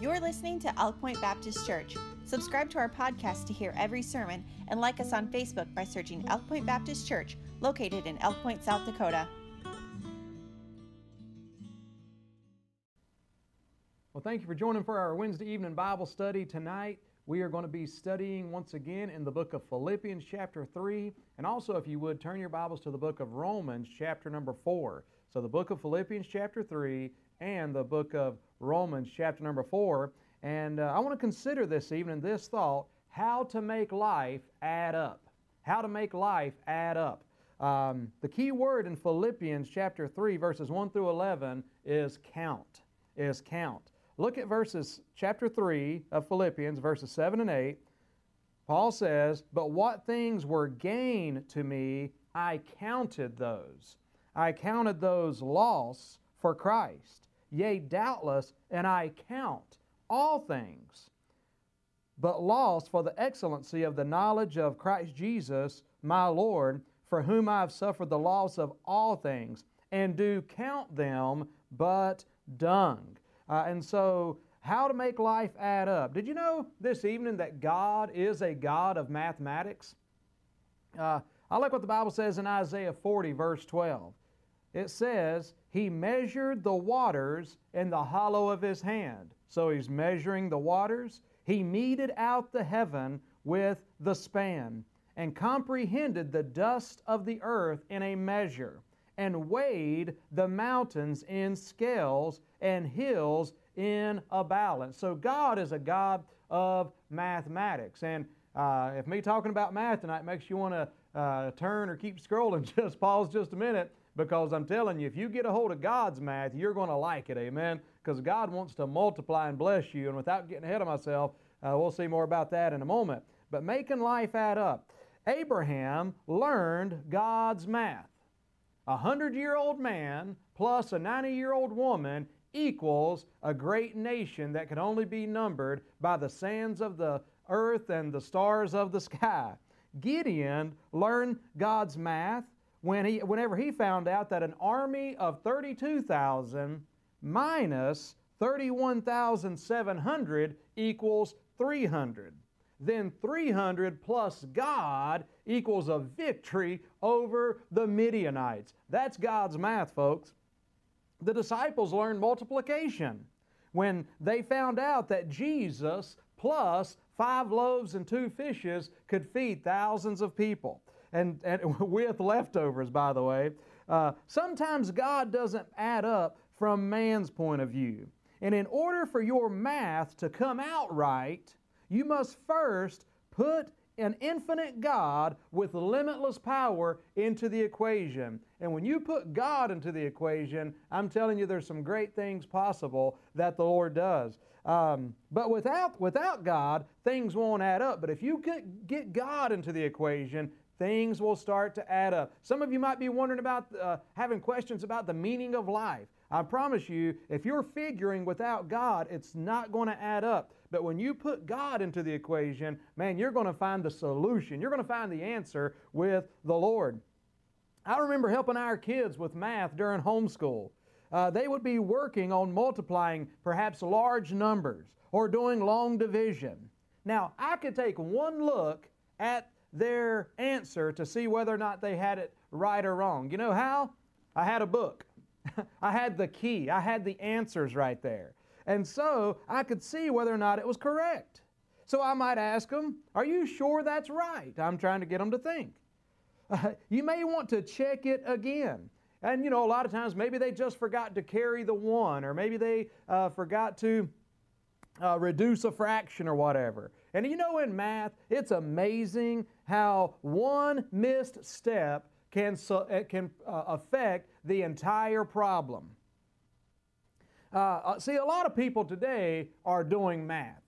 You're listening to Elk Point Baptist Church. Subscribe to our podcast to hear every sermon and like us on Facebook by searching Elk Point Baptist Church, located in Elk Point, South Dakota. Well, thank you for joining for our Wednesday evening Bible study tonight. We are going to be studying once again in the book of Philippians, chapter 3. And also, if you would, turn your Bibles to the book of Romans, chapter number 4. So, the book of Philippians, chapter 3, and the book of Romans, chapter number 4. And uh, I want to consider this evening this thought how to make life add up. How to make life add up. Um, the key word in Philippians, chapter 3, verses 1 through 11 is count. Is count. Look at verses chapter 3 of Philippians, verses 7 and 8. Paul says, But what things were gain to me, I counted those. I counted those loss for Christ. Yea, doubtless, and I count all things, but loss for the excellency of the knowledge of Christ Jesus, my Lord, for whom I have suffered the loss of all things, and do count them but dung uh, and so, how to make life add up. Did you know this evening that God is a God of mathematics? Uh, I like what the Bible says in Isaiah 40, verse 12. It says, He measured the waters in the hollow of His hand. So He's measuring the waters. He meted out the heaven with the span, and comprehended the dust of the earth in a measure and weighed the mountains in scales and hills in a balance. So God is a God of mathematics. And uh, if me talking about math tonight makes you want to uh, turn or keep scrolling, just pause just a minute because I'm telling you, if you get a hold of God's math, you're going to like it. Amen. Because God wants to multiply and bless you. And without getting ahead of myself, uh, we'll see more about that in a moment. But making life add up. Abraham learned God's math. A hundred year old man plus a 90 year old woman equals a great nation that can only be numbered by the sands of the earth and the stars of the sky. Gideon learned God's math when he, whenever he found out that an army of 32,000 minus 31,700 equals 300 then 300 plus God equals a victory over the Midianites. That's God's math, folks. The disciples learned multiplication when they found out that Jesus plus five loaves and two fishes could feed thousands of people. And, and with leftovers, by the way. Uh, sometimes God doesn't add up from man's point of view. And in order for your math to come out right, you must first put an infinite God with limitless power into the equation. And when you put God into the equation, I'm telling you there's some great things possible that the Lord does. Um, but without, without God, things won't add up. But if you get God into the equation, things will start to add up. Some of you might be wondering about, uh, having questions about the meaning of life. I promise you, if you're figuring without God, it's not going to add up. But when you put God into the equation, man, you're going to find the solution. You're going to find the answer with the Lord. I remember helping our kids with math during homeschool. Uh, they would be working on multiplying perhaps large numbers or doing long division. Now, I could take one look at their answer to see whether or not they had it right or wrong. You know how? I had a book. I had the key. I had the answers right there. And so I could see whether or not it was correct. So I might ask them, Are you sure that's right? I'm trying to get them to think. Uh, you may want to check it again. And you know, a lot of times maybe they just forgot to carry the one, or maybe they uh, forgot to uh, reduce a fraction or whatever. And you know, in math, it's amazing how one missed step can, uh, can uh, affect the entire problem. Uh, uh, see, a lot of people today are doing math.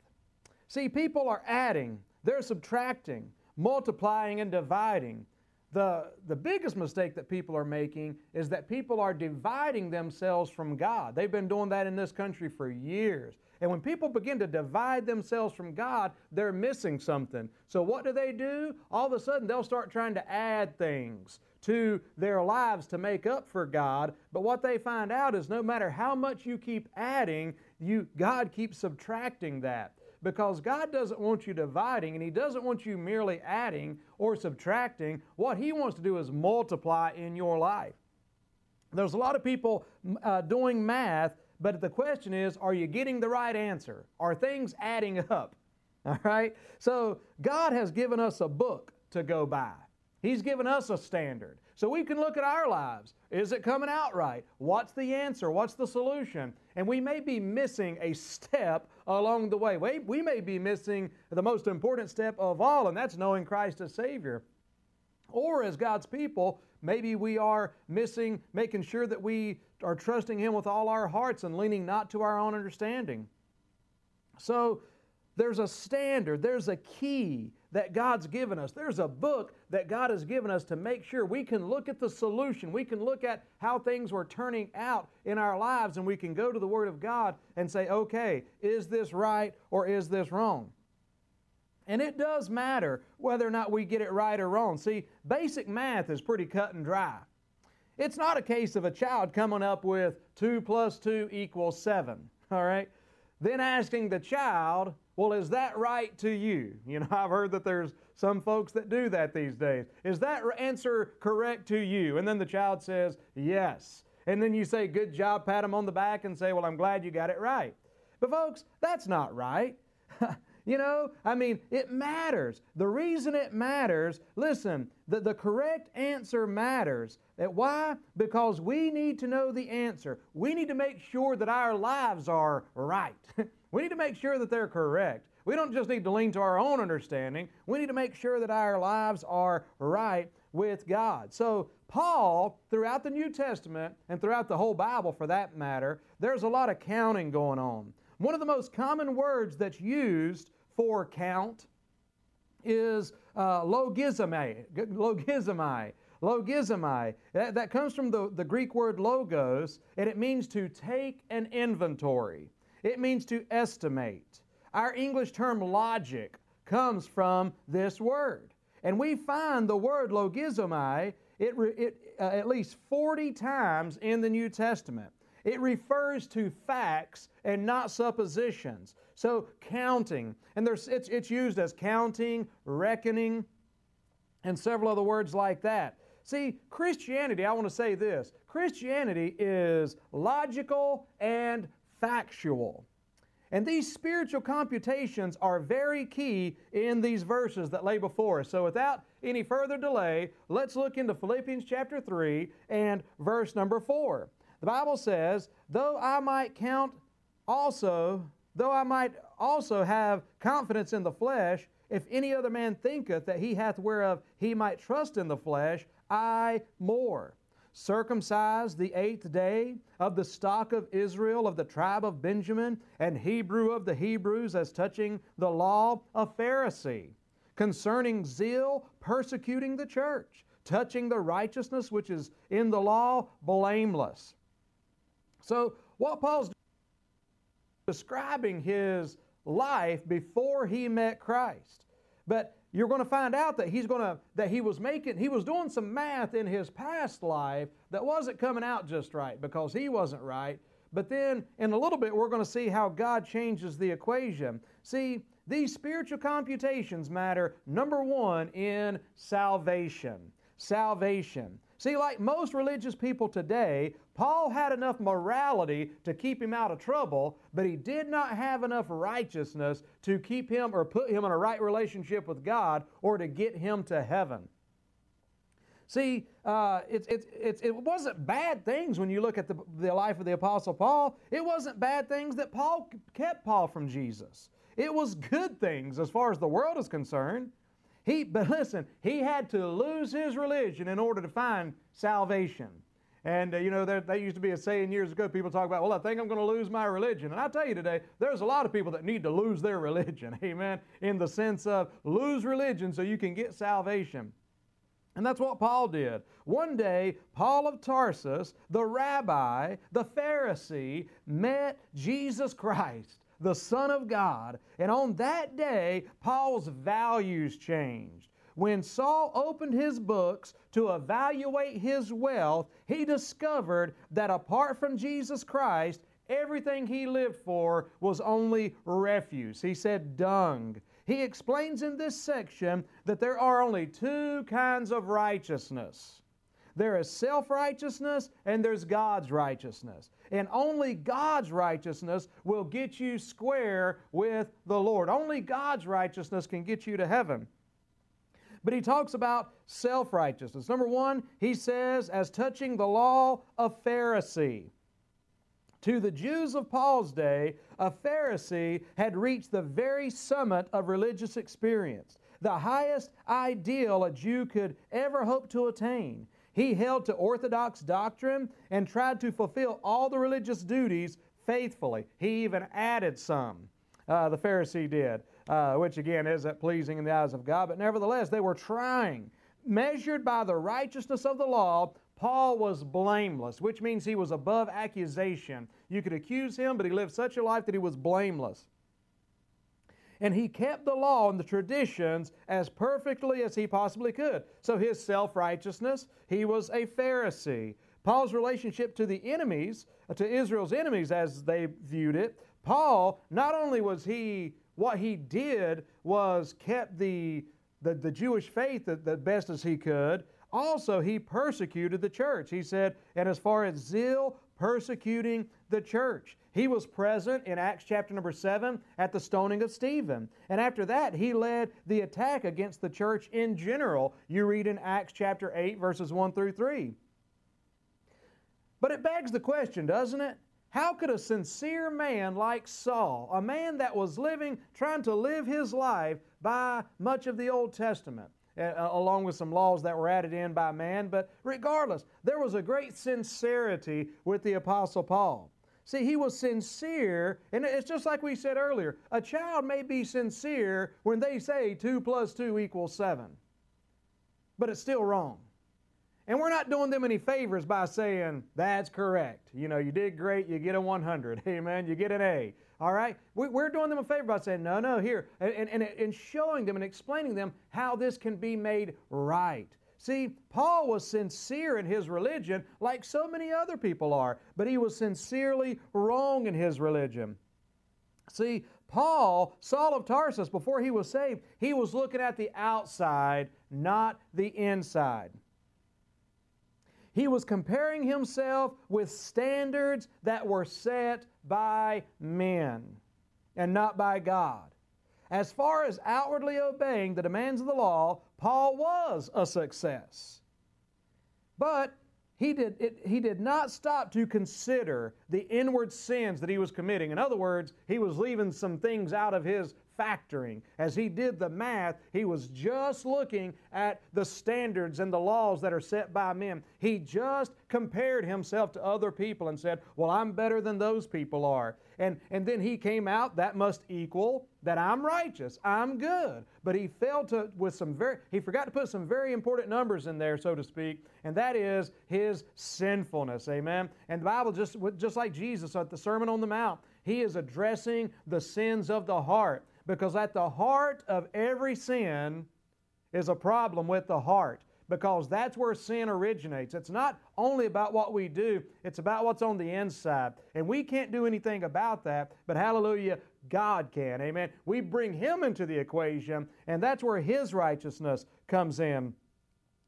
See, people are adding, they're subtracting, multiplying, and dividing. The, the biggest mistake that people are making is that people are dividing themselves from God. They've been doing that in this country for years. And when people begin to divide themselves from God, they're missing something. So what do they do? All of a sudden, they'll start trying to add things to their lives to make up for God. But what they find out is no matter how much you keep adding, you God keeps subtracting that because God doesn't want you dividing and He doesn't want you merely adding or subtracting. What He wants to do is multiply in your life. There's a lot of people uh, doing math, but the question is are you getting the right answer? Are things adding up? All right? So God has given us a book to go by. He's given us a standard. So we can look at our lives. Is it coming out right? What's the answer? What's the solution? And we may be missing a step along the way. We, we may be missing the most important step of all, and that's knowing Christ as Savior. Or as God's people, maybe we are missing making sure that we are trusting Him with all our hearts and leaning not to our own understanding. So there's a standard, there's a key that God's given us. There's a book that God has given us to make sure we can look at the solution. We can look at how things were turning out in our lives, and we can go to the Word of God and say, okay, is this right or is this wrong? And it does matter whether or not we get it right or wrong. See, basic math is pretty cut and dry. It's not a case of a child coming up with 2 plus 2 equals 7, all right? Then asking the child, well, is that right to you? You know, I've heard that there's some folks that do that these days. Is that answer correct to you? And then the child says, yes. And then you say, good job, pat them on the back and say, well, I'm glad you got it right. But folks, that's not right. you know, I mean, it matters. The reason it matters, listen, the, the correct answer matters. That Why? Because we need to know the answer. We need to make sure that our lives are right. We need to make sure that they're correct. We don't just need to lean to our own understanding. We need to make sure that our lives are right with God. So, Paul, throughout the New Testament and throughout the whole Bible for that matter, there's a lot of counting going on. One of the most common words that's used for count is uh, logizomai. That, that comes from the, the Greek word logos, and it means to take an inventory. It means to estimate. Our English term logic comes from this word. And we find the word logizomai it, it, uh, at least 40 times in the New Testament. It refers to facts and not suppositions. So counting, and there's, it's, it's used as counting, reckoning, and several other words like that. See, Christianity, I want to say this Christianity is logical and factual. And these spiritual computations are very key in these verses that lay before us. So without any further delay, let's look into Philippians chapter 3 and verse number 4. The Bible says, Though I might count also, though I might also have confidence in the flesh, if any other man thinketh that he hath whereof he might trust in the flesh, I more circumcised the eighth day, of the stock of Israel, of the tribe of Benjamin, and Hebrew of the Hebrews, as touching the law, a Pharisee, concerning zeal, persecuting the church, touching the righteousness which is in the law, blameless. So, what Paul's describing his life before he met Christ. But you're going to find out that he's going to that he was making he was doing some math in his past life that wasn't coming out just right because he wasn't right. But then in a little bit we're going to see how god changes the equation. See these spiritual computations matter number one in salvation. Salvation See, like most religious people today, Paul had enough morality to keep him out of trouble, but he did not have enough righteousness to keep him or put him in a right relationship with God or to get him to heaven. See, uh, it's, it's, it's, it wasn't bad things when you look at the, the life of the Apostle Paul. It wasn't bad things that Paul kept Paul from Jesus. It was good things as far as the world is concerned. He, but listen, he had to lose his religion in order to find salvation. And uh, you know, that, there, used to be a saying years ago, people talk about, well, I think I'm going to lose my religion. And I tell you today, there's a lot of people that need to lose their religion, amen, in the sense of lose religion so you can get salvation. And that's what Paul did. One day, Paul of Tarsus, the rabbi, the Pharisee, met Jesus Christ the Son of God. And on that day, Paul's values changed. When Saul opened his books to evaluate his wealth, he discovered that apart from Jesus Christ, everything he lived for was only refuse. He said dung. He explains in this section that there are only two kinds of righteousness there is self righteousness and there's God's righteousness. And only God's righteousness will get you square with the Lord. Only God's righteousness can get you to heaven. But he talks about self righteousness. Number one, he says, as touching the law, a Pharisee. To the Jews of Paul's day, a Pharisee had reached the very summit of religious experience, the highest ideal a Jew could ever hope to attain. He held to orthodox doctrine and tried to fulfill all the religious duties faithfully. He even added some, uh, the Pharisee did, uh, which again isn't pleasing in the eyes of God, but nevertheless, they were trying. Measured by the righteousness of the law, Paul was blameless, which means he was above accusation. You could accuse him, but he lived such a life that he was blameless and he kept the law and the traditions as perfectly as he possibly could. So his self righteousness, he was a Pharisee. Paul's relationship to the enemies, uh, to Israel's enemies as they viewed it, Paul, not only was he, what he did was kept the, the, the Jewish faith the, the best as he could, also he persecuted the church. He said, and as far as zeal, persecuting the church. He was present in Acts chapter number 7 at the stoning of Stephen. And after that, he led the attack against the church in general. You read in Acts chapter 8, verses 1 through 3. But it begs the question, doesn't it? How could a sincere man like Saul, a man that was living, trying to live his life by much of the Old Testament, along with some laws that were added in by man, but regardless, there was a great sincerity with the Apostle Paul. See, he was sincere, and it's just like we said earlier a child may be sincere when they say 2 plus 2 equals 7, but it's still wrong. And we're not doing them any favors by saying, that's correct. You know, you did great, you get a 100. Amen. You get an A. All right? We're doing them a favor by saying, no, no, here, and, and, and showing them and explaining them how this can be made right. See, Paul was sincere in his religion like so many other people are, but he was sincerely wrong in his religion. See, Paul, Saul of Tarsus, before he was saved, he was looking at the outside, not the inside. He was comparing himself with standards that were set by men and not by God. As far as outwardly obeying the demands of the law, Paul was a success. But he did, it, he did not stop to consider the inward sins that he was committing. In other words, he was leaving some things out of his factoring. As he did the math, he was just looking at the standards and the laws that are set by men. He just compared himself to other people and said, Well, I'm better than those people are. And, and then he came out, that must equal that I'm righteous, I'm good. But he failed to, with some very, he forgot to put some very important numbers in there, so to speak, and that is his sinfulness. Amen. And the Bible, just, just like Jesus at the Sermon on the Mount, he is addressing the sins of the heart. Because at the heart of every sin is a problem with the heart because that's where sin originates. It's not only about what we do, it's about what's on the inside. And we can't do anything about that, but hallelujah, God can. Amen. We bring him into the equation, and that's where his righteousness comes in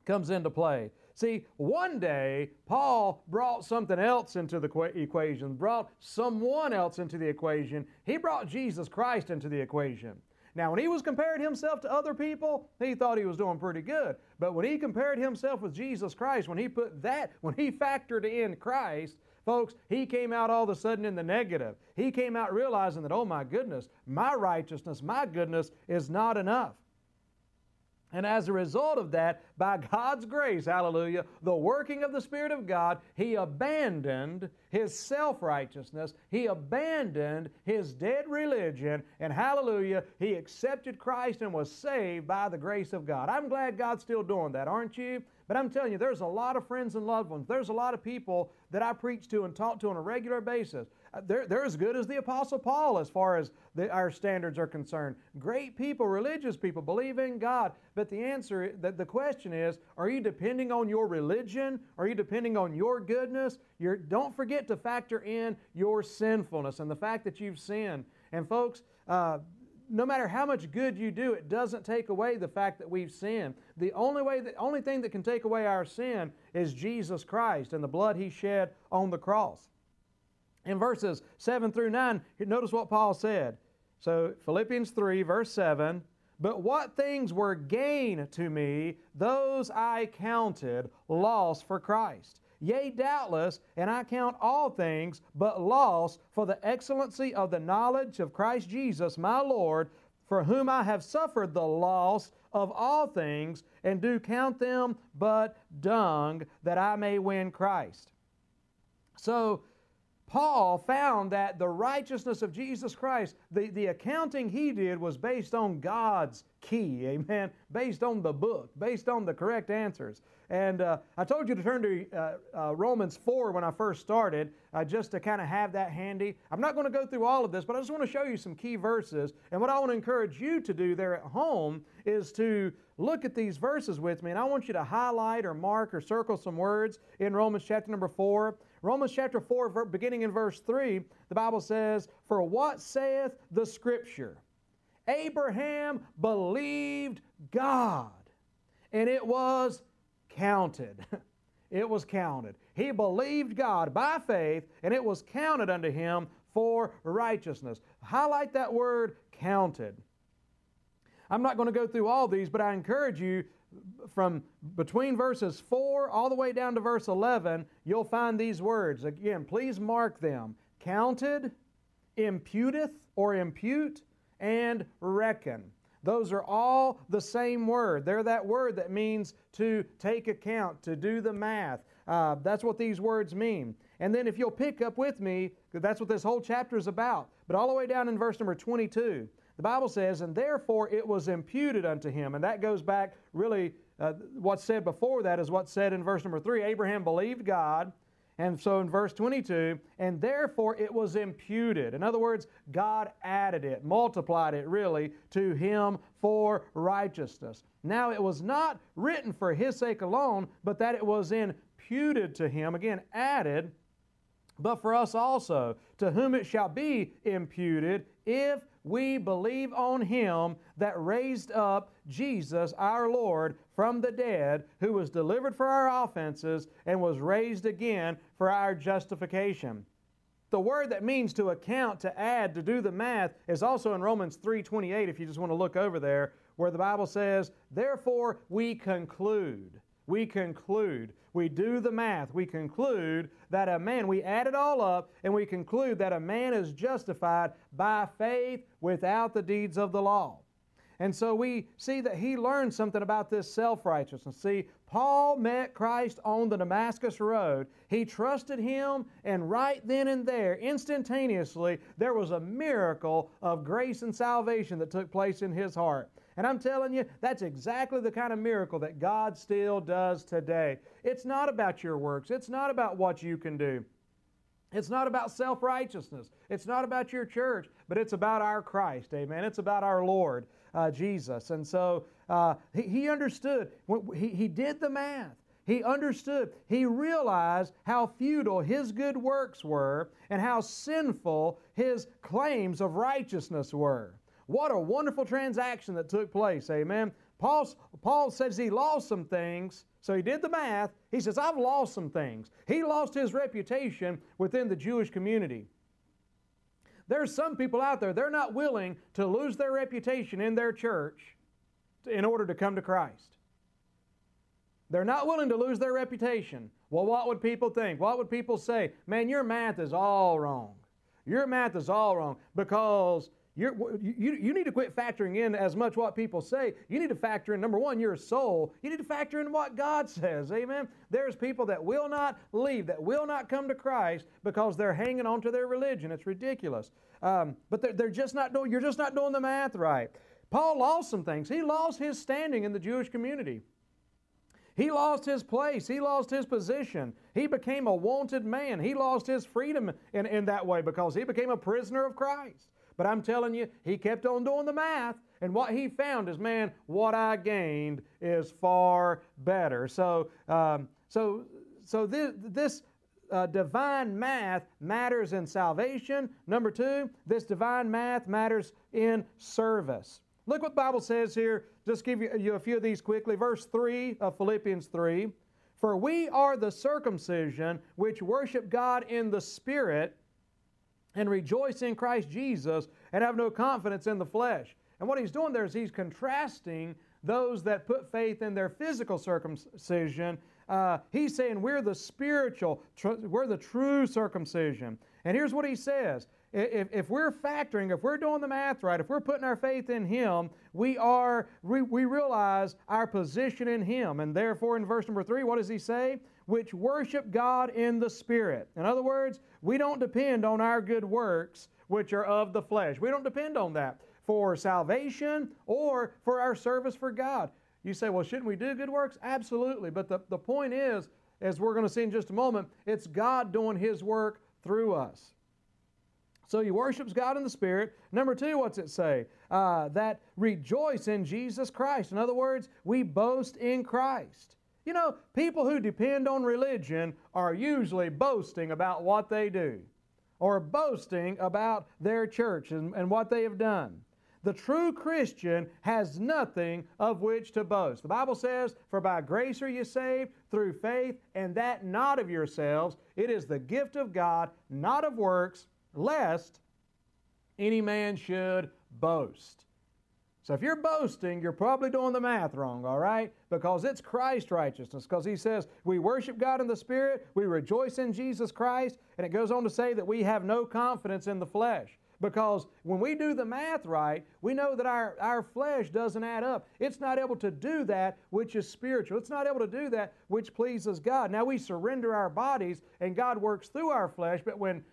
comes into play. See, one day, Paul brought something else into the equation, brought someone else into the equation. He brought Jesus Christ into the equation. Now, when he was comparing himself to other people, he thought he was doing pretty good. But when he compared himself with Jesus Christ, when he put that, when he factored in Christ, folks, he came out all of a sudden in the negative. He came out realizing that, oh my goodness, my righteousness, my goodness is not enough. And as a result of that, by God's grace, hallelujah, the working of the Spirit of God, he abandoned his self righteousness, he abandoned his dead religion, and hallelujah, he accepted Christ and was saved by the grace of God. I'm glad God's still doing that, aren't you? But I'm telling you, there's a lot of friends and loved ones. There's a lot of people that I preach to and talk to on a regular basis. They're, they're as good as the Apostle Paul as far as the, our standards are concerned. Great people, religious people, believe in God. But the answer, the, the question is, are you depending on your religion? Are you depending on your goodness? Don't forget to factor in your sinfulness and the fact that you've sinned. And folks, uh, no matter how much good you do, it doesn't take away the fact that we've sinned. The only way, the only thing that can take away our sin is Jesus Christ and the blood He shed on the cross. In verses 7 through 9, notice what Paul said. So, Philippians 3, verse 7 But what things were gain to me, those I counted loss for Christ. Yea, doubtless, and I count all things but loss for the excellency of the knowledge of Christ Jesus my Lord, for whom I have suffered the loss of all things, and do count them but dung, that I may win Christ. So, Paul found that the righteousness of Jesus Christ, the, the accounting he did was based on God's key, amen, based on the book, based on the correct answers. And uh, I told you to turn to uh, uh, Romans 4 when I first started, uh, just to kind of have that handy. I'm not going to go through all of this, but I just want to show you some key verses. And what I want to encourage you to do there at home is to look at these verses with me. And I want you to highlight or mark or circle some words in Romans chapter number 4. Romans chapter 4, beginning in verse 3, the Bible says, For what saith the Scripture? Abraham believed God, and it was counted. it was counted. He believed God by faith, and it was counted unto him for righteousness. Highlight that word counted. I'm not going to go through all these, but I encourage you from between verses 4 all the way down to verse 11, you'll find these words. Again, please mark them counted, imputeth or impute, and reckon. Those are all the same word. They're that word that means to take account, to do the math. Uh, that's what these words mean. And then if you'll pick up with me, that's what this whole chapter is about. But all the way down in verse number 22, the Bible says, And therefore it was imputed unto him. And that goes back really, uh, what's said before that is what's said in verse number 3. Abraham believed God and so in verse 22, and therefore it was imputed. In other words, God added it, multiplied it really to him for righteousness. Now it was not written for his sake alone, but that it was imputed to him, again, added, but for us also, to whom it shall be imputed if we believe on him that raised up Jesus our Lord from the dead, who was delivered for our offenses and was raised again for our justification. The word that means to account, to add, to do the math is also in Romans 3:28 if you just want to look over there where the Bible says, "Therefore we conclude we conclude, we do the math, we conclude that a man, we add it all up, and we conclude that a man is justified by faith without the deeds of the law. And so we see that he learned something about this self righteousness. See, Paul met Christ on the Damascus Road. He trusted him, and right then and there, instantaneously, there was a miracle of grace and salvation that took place in his heart. And I'm telling you, that's exactly the kind of miracle that God still does today. It's not about your works, it's not about what you can do. It's not about self righteousness. It's not about your church, but it's about our Christ. Amen. It's about our Lord uh, Jesus. And so uh, he, he understood. He, he did the math. He understood. He realized how futile his good works were and how sinful his claims of righteousness were. What a wonderful transaction that took place. Amen. Paul, Paul says he lost some things, so he did the math. He says, I've lost some things. He lost his reputation within the Jewish community. There's some people out there, they're not willing to lose their reputation in their church in order to come to Christ. They're not willing to lose their reputation. Well, what would people think? What would people say? Man, your math is all wrong. Your math is all wrong because you're, you, you need to quit factoring in as much what people say. You need to factor in, number one, your soul. You need to factor in what God says. Amen. There's people that will not leave, that will not come to Christ because they're hanging on to their religion. It's ridiculous. Um, but they're, they're just not doing, you're just not doing the math right. Paul lost some things. He lost his standing in the Jewish community. He lost his place. He lost his position. He became a wanted man. He lost his freedom in, in that way because he became a prisoner of Christ. But I'm telling you, he kept on doing the math. And what he found is, man, what I gained is far better. So, um, so, so this, this uh, divine math matters in salvation. Number two, this divine math matters in service. Look what the Bible says here. Just give you, you a few of these quickly. Verse 3 of Philippians 3 For we are the circumcision which worship God in the Spirit and rejoice in Christ Jesus and have no confidence in the flesh. And what he's doing there is he's contrasting those that put faith in their physical circumcision. Uh, he's saying we're the spiritual, tr- we're the true circumcision. And here's what he says if, if we're factoring, if we're doing the math right, if we're putting our faith in Him, we are, we, we realize our position in Him. And therefore, in verse number three, what does He say? Which worship God in the Spirit. In other words, we don't depend on our good works, which are of the flesh. We don't depend on that for salvation or for our service for God. You say, well, shouldn't we do good works? Absolutely. But the, the point is, as we're going to see in just a moment, it's God doing His work through us. So he worships God in the Spirit. Number two, what's it say? Uh, that rejoice in Jesus Christ. In other words, we boast in Christ. You know, people who depend on religion are usually boasting about what they do or boasting about their church and, and what they have done. The true Christian has nothing of which to boast. The Bible says, For by grace are you saved through faith, and that not of yourselves. It is the gift of God, not of works, lest any man should boast. So if you're boasting, you're probably doing the math wrong, all right? Because it's Christ righteousness. Because he says, we worship God in the Spirit, we rejoice in Jesus Christ, and it goes on to say that we have no confidence in the flesh. Because when we do the math right, we know that our, our flesh doesn't add up. It's not able to do that which is spiritual. It's not able to do that which pleases God. Now we surrender our bodies and God works through our flesh, but when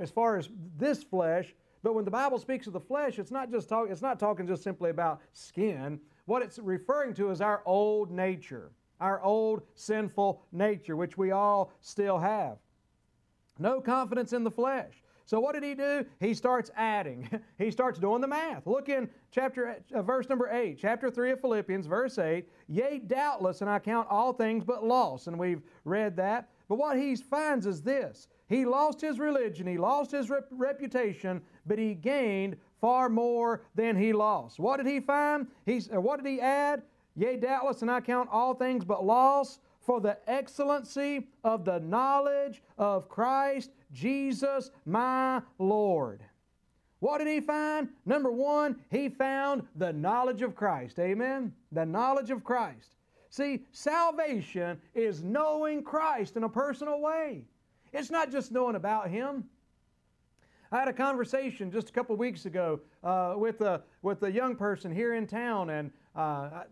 as far as this flesh, but when the Bible speaks of the flesh, it's not just talk, it's not talking just simply about skin. What it's referring to is our old nature, our old sinful nature, which we all still have. No confidence in the flesh. So what did he do? He starts adding. he starts doing the math. Look in chapter uh, verse number 8, chapter 3 of Philippians, verse 8. Yea, doubtless, and I count all things but loss. And we've read that. But what he finds is this he lost his religion, he lost his rep- reputation, but he gained far more than he lost. What did he find? He's, uh, what did he add? Yea, doubtless, and I count all things but loss for the excellency of the knowledge of Christ Jesus my Lord. What did he find? Number one, he found the knowledge of Christ. Amen? The knowledge of Christ. See, salvation is knowing Christ in a personal way. It's not just knowing about Him. I had a conversation just a couple weeks ago uh, with, a, with a young person here in town, and uh,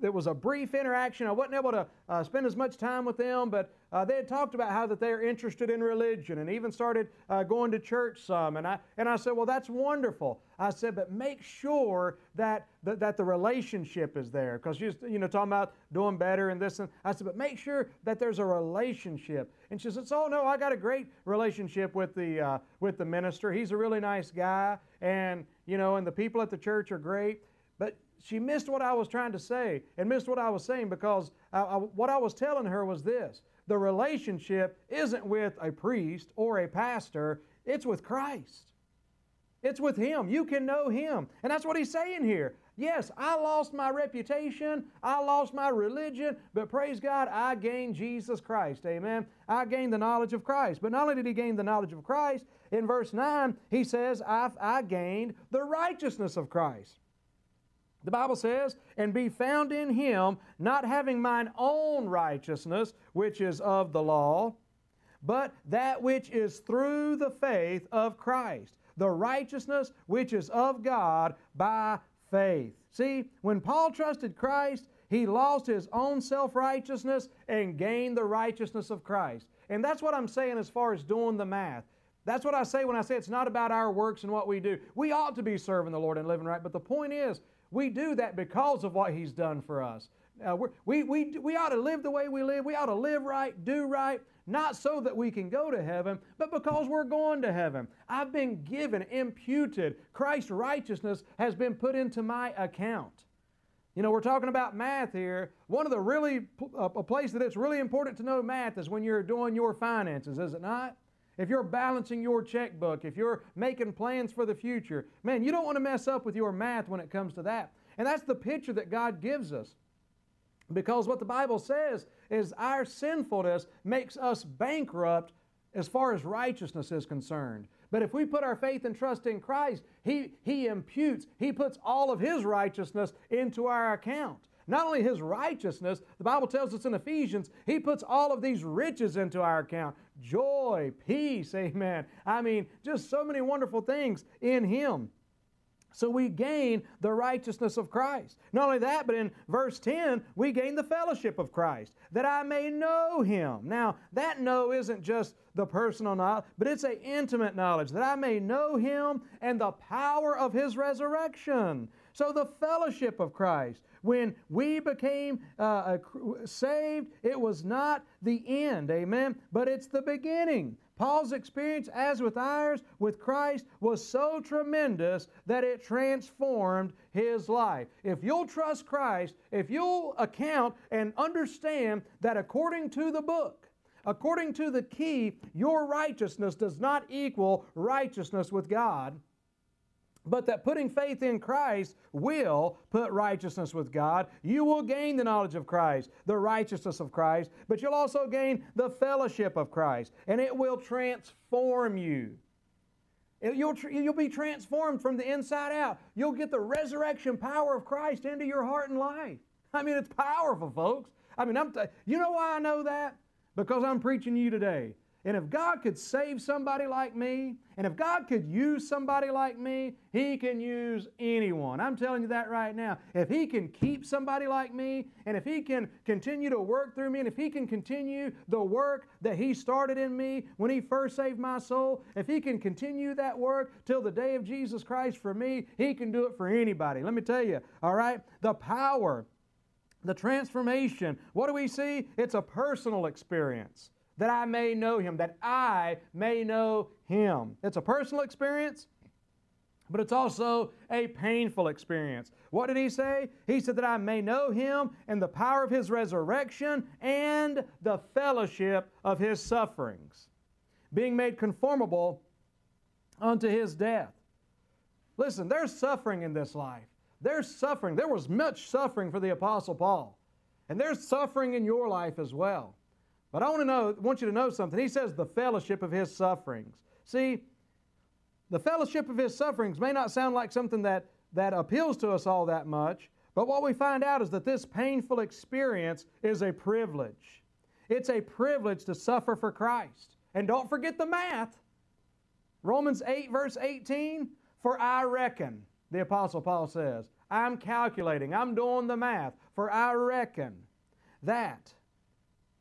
it was a brief interaction. I wasn't able to uh, spend as much time with them, but uh, they had talked about how that they're interested in religion and even started uh, going to church some. And I, and I said, well, that's wonderful. I said, but make sure that, that, that the relationship is there. Because you, you know, talking about doing better and this. And I said, but make sure that there's a relationship. And she says, oh, no, I got a great relationship with the, uh, with the minister. He's a really nice guy. And, you know, and the people at the church are great. She missed what I was trying to say and missed what I was saying because I, I, what I was telling her was this the relationship isn't with a priest or a pastor, it's with Christ. It's with Him. You can know Him. And that's what He's saying here. Yes, I lost my reputation, I lost my religion, but praise God, I gained Jesus Christ. Amen. I gained the knowledge of Christ. But not only did he gain the knowledge of Christ, in verse 9, he says, i I gained the righteousness of Christ. The Bible says, and be found in him, not having mine own righteousness, which is of the law, but that which is through the faith of Christ, the righteousness which is of God by faith. See, when Paul trusted Christ, he lost his own self righteousness and gained the righteousness of Christ. And that's what I'm saying as far as doing the math. That's what I say when I say it's not about our works and what we do. We ought to be serving the Lord and living right, but the point is, we do that because of what He's done for us. Uh, we, we, we ought to live the way we live. We ought to live right, do right, not so that we can go to heaven, but because we're going to heaven. I've been given, imputed. Christ's righteousness has been put into my account. You know, we're talking about math here. One of the really, uh, a place that it's really important to know math is when you're doing your finances, is it not? If you're balancing your checkbook, if you're making plans for the future, man, you don't want to mess up with your math when it comes to that. And that's the picture that God gives us. Because what the Bible says is our sinfulness makes us bankrupt as far as righteousness is concerned. But if we put our faith and trust in Christ, He, he imputes, He puts all of His righteousness into our account. Not only His righteousness, the Bible tells us in Ephesians, He puts all of these riches into our account joy, peace, amen. I mean, just so many wonderful things in Him. So we gain the righteousness of Christ. Not only that, but in verse 10, we gain the fellowship of Christ, that I may know Him. Now, that know isn't just the personal knowledge, but it's an intimate knowledge, that I may know Him and the power of His resurrection. So the fellowship of Christ. When we became uh, saved, it was not the end, amen, but it's the beginning. Paul's experience, as with ours, with Christ, was so tremendous that it transformed his life. If you'll trust Christ, if you'll account and understand that according to the book, according to the key, your righteousness does not equal righteousness with God, but that putting faith in Christ will put righteousness with God. You will gain the knowledge of Christ, the righteousness of Christ, but you'll also gain the fellowship of Christ, and it will transform you. You'll, you'll be transformed from the inside out. You'll get the resurrection power of Christ into your heart and life. I mean, it's powerful, folks. I mean, I'm t- you know why I know that? Because I'm preaching to you today. And if God could save somebody like me, and if God could use somebody like me, He can use anyone. I'm telling you that right now. If He can keep somebody like me, and if He can continue to work through me, and if He can continue the work that He started in me when He first saved my soul, if He can continue that work till the day of Jesus Christ for me, He can do it for anybody. Let me tell you, all right? The power, the transformation, what do we see? It's a personal experience that I may know him, that I may know him. It's a personal experience, but it's also a painful experience. What did he say? He said that I may know him and the power of his resurrection and the fellowship of his sufferings, being made conformable unto his death. Listen, there's suffering in this life. There's suffering. There was much suffering for the Apostle Paul. And there's suffering in your life as well. But I want to know, want you to know something. He says the fellowship of his sufferings. See, the fellowship of his sufferings may not sound like something that, that appeals to us all that much, but what we find out is that this painful experience is a privilege. It's a privilege to suffer for Christ. And don't forget the math. Romans 8, verse 18, for I reckon, the Apostle Paul says, I'm calculating, I'm doing the math, for I reckon that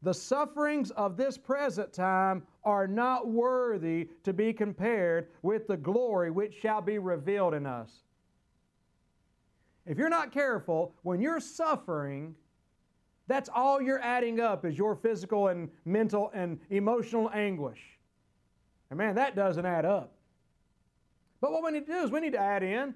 the sufferings of this present time are not worthy to be compared with the glory which shall be revealed in us. If you're not careful, when you're suffering, that's all you're adding up is your physical and mental and emotional anguish. And man, that doesn't add up. But what we need to do is we need to add in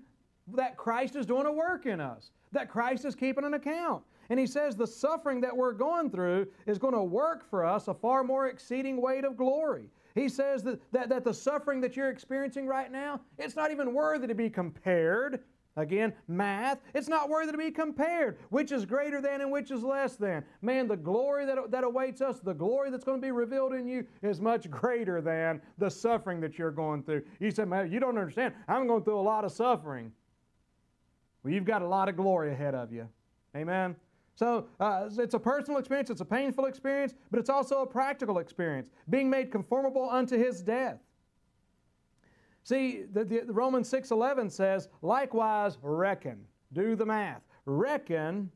that Christ is doing a work in us, that Christ is keeping an account, and he says the suffering that we're going through is going to work for us a far more exceeding weight of glory. He says that, that, that the suffering that you're experiencing right now, it's not even worthy to be compared. Again, math, it's not worthy to be compared. Which is greater than and which is less than. Man, the glory that, that awaits us, the glory that's going to be revealed in you, is much greater than the suffering that you're going through. You said, man, you don't understand. I'm going through a lot of suffering. Well, you've got a lot of glory ahead of you. Amen. So uh, it's a personal experience, it's a painful experience, but it's also a practical experience, being made conformable unto his death. See, the, the, the Romans 6.11 says, likewise reckon, do the math, reckon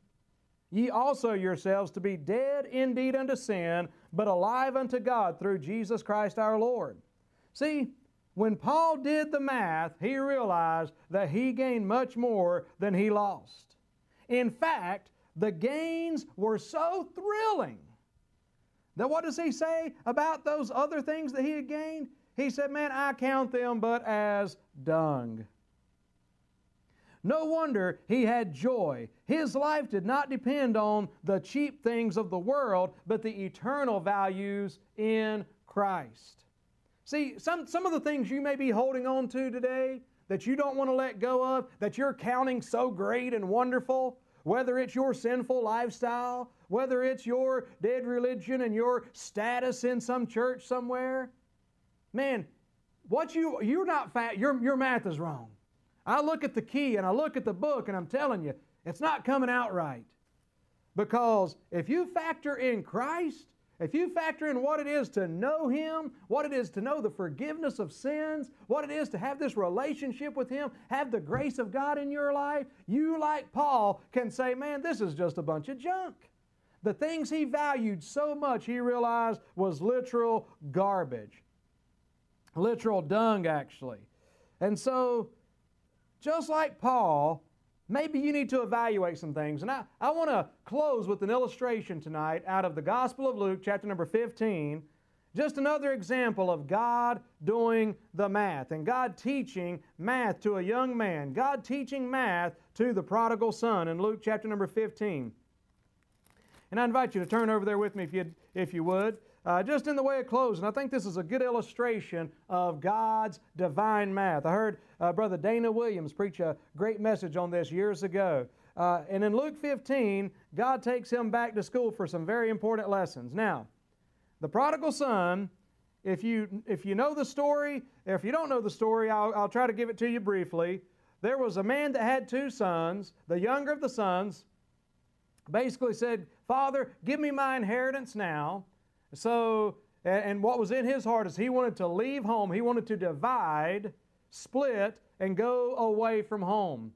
ye also yourselves to be dead indeed unto sin, but alive unto God through Jesus Christ our Lord. See, when Paul did the math, he realized that he gained much more than he lost. In fact, the gains were so thrilling that what does he say about those other things that he had gained? He said, Man, I count them but as dung. No wonder he had joy. His life did not depend on the cheap things of the world, but the eternal values in Christ. See, some, some of the things you may be holding on to today that you don't want to let go of, that you're counting so great and wonderful, whether it's your sinful lifestyle, whether it's your dead religion and your status in some church somewhere, man, what you you're not fat, your, your math is wrong. I look at the key and I look at the book and I'm telling you, it's not coming out right. Because if you factor in Christ, if you factor in what it is to know Him, what it is to know the forgiveness of sins, what it is to have this relationship with Him, have the grace of God in your life, you, like Paul, can say, man, this is just a bunch of junk. The things he valued so much, he realized was literal garbage, literal dung, actually. And so, just like Paul, maybe you need to evaluate some things. And I, I want to close with an illustration tonight out of the Gospel of Luke, chapter number 15. Just another example of God doing the math and God teaching math to a young man, God teaching math to the prodigal son in Luke chapter number 15. And I invite you to turn over there with me if you, if you would. Uh, just in the way of closing, I think this is a good illustration of God's divine math. I heard uh, Brother Dana Williams preach a great message on this years ago. Uh, and in Luke 15, God takes him back to school for some very important lessons. Now, the prodigal son, if you, if you know the story, if you don't know the story, I'll, I'll try to give it to you briefly. There was a man that had two sons. The younger of the sons basically said, Father, give me my inheritance now. So, and what was in his heart is he wanted to leave home, he wanted to divide, split, and go away from home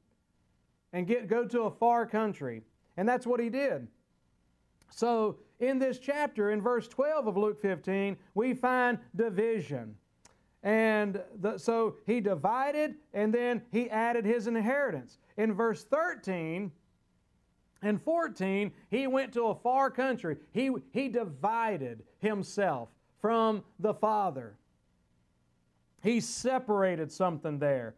and get, go to a far country. And that's what he did. So, in this chapter, in verse 12 of Luke 15, we find division. And the, so he divided and then he added his inheritance. In verse 13, and 14, he went to a far country. He, he divided himself from the Father. He separated something there.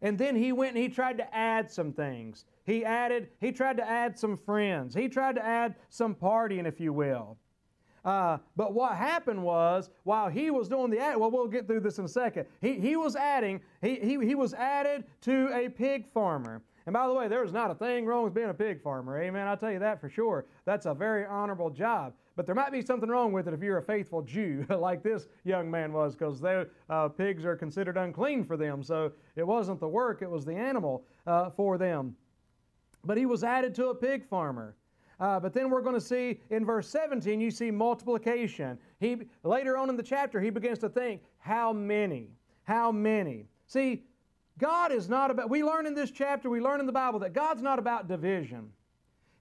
And then he went and he tried to add some things. He added, he tried to add some friends. He tried to add some partying, if you will. Uh, but what happened was, while he was doing the add, well, we'll get through this in a second. He, he was adding, he, he, he was added to a pig farmer. And by the way, there's not a thing wrong with being a pig farmer. Amen. I'll tell you that for sure. That's a very honorable job. But there might be something wrong with it if you're a faithful Jew, like this young man was, because uh, pigs are considered unclean for them. So it wasn't the work, it was the animal uh, for them. But he was added to a pig farmer. Uh, but then we're going to see in verse 17, you see multiplication. He, later on in the chapter, he begins to think, how many? How many? See, God is not about, we learn in this chapter, we learn in the Bible that God's not about division.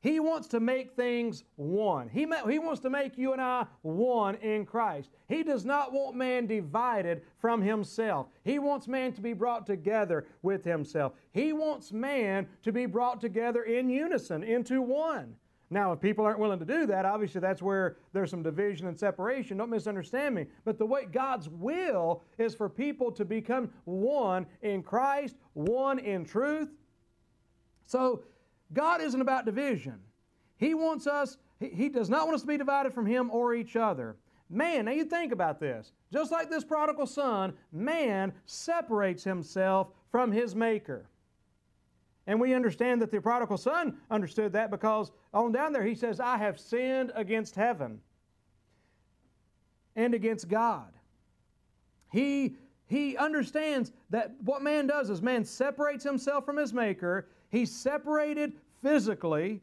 He wants to make things one. He, he wants to make you and I one in Christ. He does not want man divided from himself. He wants man to be brought together with himself. He wants man to be brought together in unison, into one. Now, if people aren't willing to do that, obviously that's where there's some division and separation. Don't misunderstand me. But the way God's will is for people to become one in Christ, one in truth. So, God isn't about division. He wants us, he, does not want us to be divided from Him or each other. Man, now you think about this. Just like this prodigal son, man separates himself from his Maker. And we understand that the prodigal son understood that because on down there he says, I have sinned against heaven and against God. He, he understands that what man does is man separates himself from his Maker. He's separated physically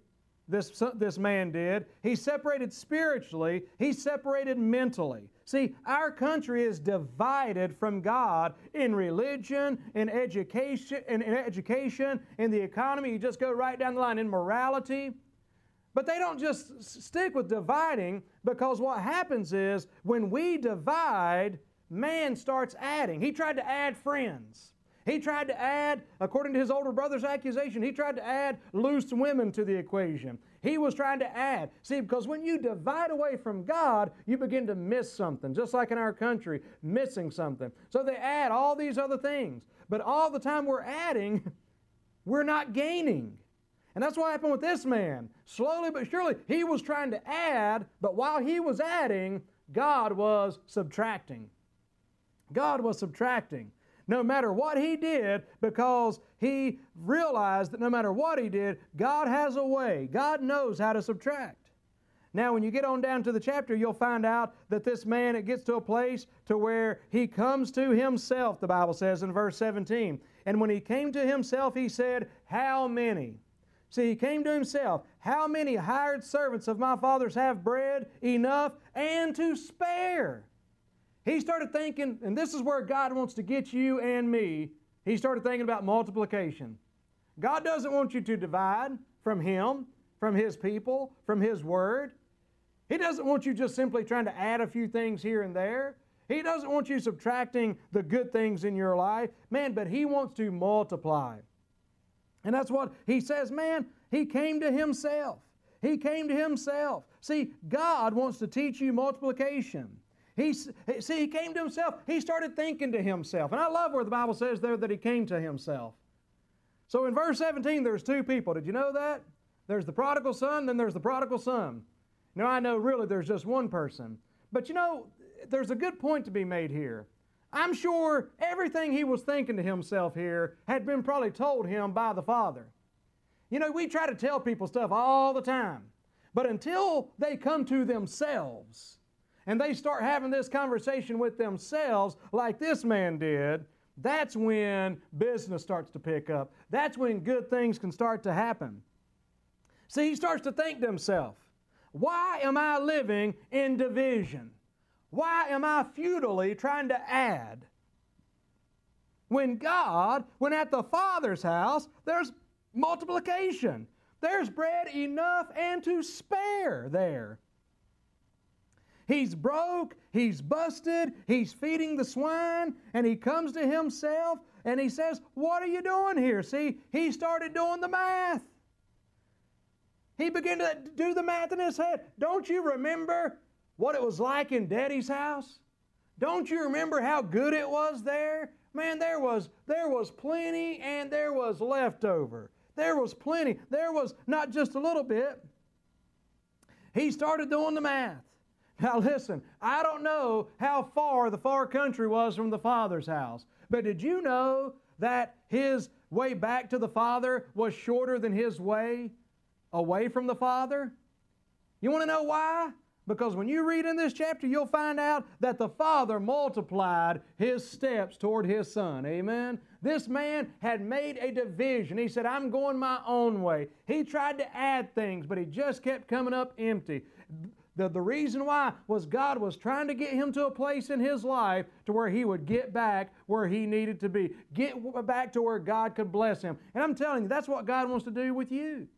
this, this man did. He separated spiritually, he separated mentally. See, our country is divided from God in religion, in education, in, education, in the economy. You just go right down the line in morality. But they don't just stick with dividing because what happens is when we divide, man starts adding. He tried to add friends. He tried to add, according to his older brother's accusation, he tried to add loose women to the equation. He was trying to add. See, because when you divide away from God, you begin to miss something, just like in our country, missing something. So they add all these other things. But all the time we're adding, we're not gaining. And that's what happened with this man. Slowly but surely, he was trying to add, but while he was adding, God was subtracting. God was subtracting no matter what he did because he realized that no matter what he did, God has a way. God knows how to subtract. Now, when you get on down to the chapter, you'll find out that this man, it gets to a place to where he comes to himself, the Bible says in verse 17. And when he came to himself, he said, How many? See, he came to himself. How many hired servants of my father's have bread enough and to spare? He started thinking, and this is where God wants to get you and me. He started thinking about multiplication. God doesn't want you to divide from Him, from His people, from His Word. He doesn't want you just simply trying to add a few things here and there. He doesn't want you subtracting the good things in your life, man, but He wants to multiply. And that's what He says, man, He came to Himself. He came to Himself. See, God wants to teach you multiplication. He, see, he came to himself. He started thinking to himself. And I love where the Bible says there that he came to himself. So in verse 17, there's two people. Did you know that? There's the prodigal son, then there's the prodigal son. Now, I know really there's just one person. But you know, there's a good point to be made here. I'm sure everything he was thinking to himself here had been probably told him by the Father. You know, we try to tell people stuff all the time. But until they come to themselves, and they start having this conversation with themselves like this man did, that's when business starts to pick up. That's when good things can start to happen. See, he starts to think to himself, why am I living in division? Why am I futilely trying to add? When God, when at the Father's house, there's multiplication. There's bread enough and to spare there. He's broke, he's busted, he's feeding the swine, and he comes to himself and he says, What are you doing here? See, he started doing the math. He began to do the math in his head. Don't you remember what it was like in Daddy's house? Don't you remember how good it was there? Man, there was there was plenty and there was leftover. There was plenty. There was not just a little bit. He started doing the math. Now, listen, I don't know how far the far country was from the Father's house, but did you know that his way back to the Father was shorter than his way away from the Father? You want to know why? Because when you read in this chapter, you'll find out that the Father multiplied his steps toward his Son. Amen? This man had made a division. He said, I'm going my own way. He tried to add things, but he just kept coming up empty. The, the reason why was God was trying to get him to a place in his life to where he would get back where he needed to be. Get back to where God could bless him. And I'm telling you, that's what God wants to do with you.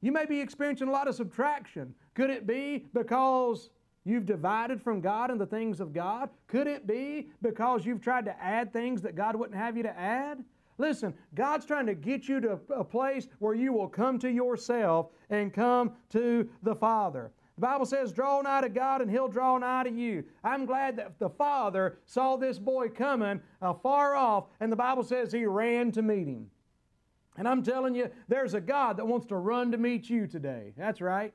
You may be experiencing a lot of subtraction. Could it be because you've divided from God and the things of God? Could it be because you've tried to add things that God wouldn't have you to add? Listen, God's trying to get you to a place where you will come to yourself and come to the Father. The Bible says, draw nigh to God and He'll draw nigh to you. I'm glad that the father saw this boy coming uh, far off, and the Bible says he ran to meet him. And I'm telling you, there's a God that wants to run to meet you today. That's right.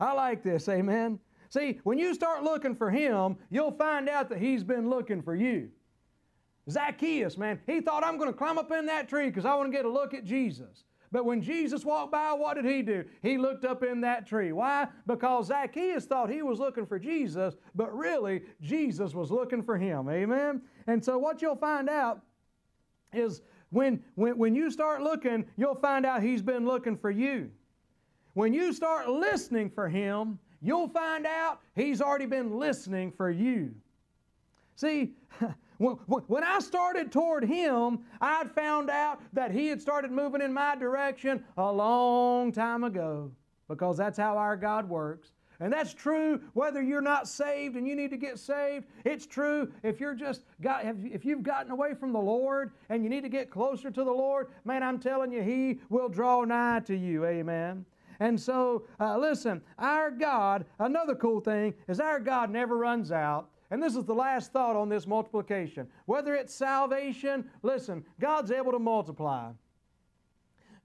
I like this, amen. See, when you start looking for Him, you'll find out that He's been looking for you. Zacchaeus, man, he thought, I'm going to climb up in that tree because I want to get a look at Jesus. But when Jesus walked by, what did he do? He looked up in that tree. Why? Because Zacchaeus thought he was looking for Jesus, but really, Jesus was looking for him. Amen? And so, what you'll find out is when, when, when you start looking, you'll find out he's been looking for you. When you start listening for him, you'll find out he's already been listening for you. See, When I started toward him, I'd found out that he had started moving in my direction a long time ago because that's how our God works. And that's true whether you're not saved and you need to get saved. It's true if you're just got if you've gotten away from the Lord and you need to get closer to the Lord. Man, I'm telling you, He will draw nigh to you. Amen. And so, uh, listen, our God. Another cool thing is our God never runs out. And this is the last thought on this multiplication. Whether it's salvation, listen, God's able to multiply.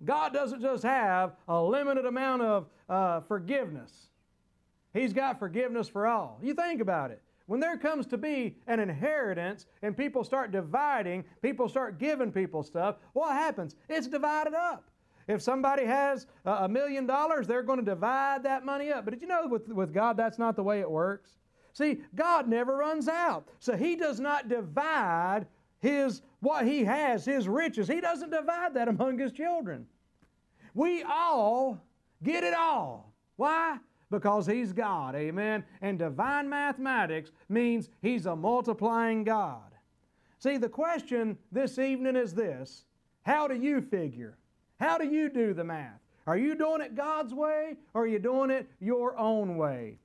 God doesn't just have a limited amount of uh, forgiveness. He's got forgiveness for all. You think about it. When there comes to be an inheritance and people start dividing, people start giving people stuff, what happens? It's divided up. If somebody has a million dollars, they're going to divide that money up. But did you know with, with God, that's not the way it works? See, God never runs out. So He does not divide His what He has, His riches. He doesn't divide that among His children. We all get it all. Why? because He's God. Amen. And divine mathematics means He's a multiplying God. See, the question this evening is this How do you figure? How do you do the math? Are you doing it God's way or are you doing it your own way?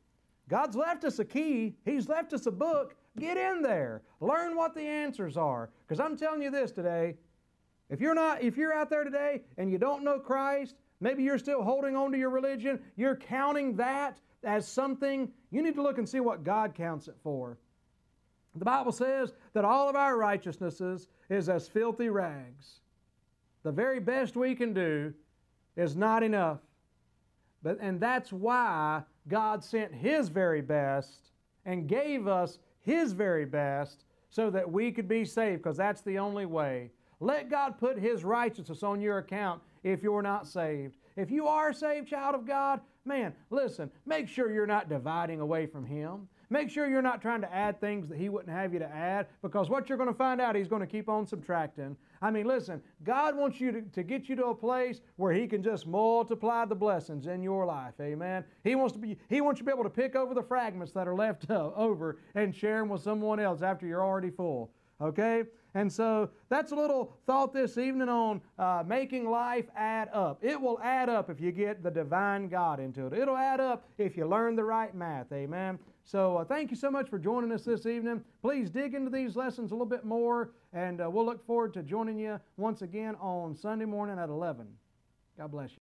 God's left us a key, He's left us a book. Get in there. Learn what the answers are. Because I'm telling you this today. If you're not, if you're out there today and you don't know Christ, Maybe you're still holding on to your religion. You're counting that as something. You need to look and see what God counts it for. The Bible says that all of our righteousnesses is as filthy rags. The very best we can do is not enough. But, and that's why God sent His very best and gave us His very best so that we could be saved, because that's the only way. Let God put His righteousness on your account if you're not saved. If you are a saved child of God, man, listen, make sure you're not dividing away from Him. Make sure you're not trying to add things that He wouldn't have you to add because what you're going to find out, He's going to keep on subtracting. I mean, listen, God wants you to, to get you to a place where He can just multiply the blessings in your life. Amen. He wants to be He wants you to be able to pick over the fragments that are left over and share them with someone else after you're already full. Okay? And so that's a little thought this evening on uh, making life add up. It will add up if you get the divine God into it. It'll add up if you learn the right math. Amen. So uh, thank you so much for joining us this evening. Please dig into these lessons a little bit more, and uh, we'll look forward to joining you once again on Sunday morning at 11. God bless you.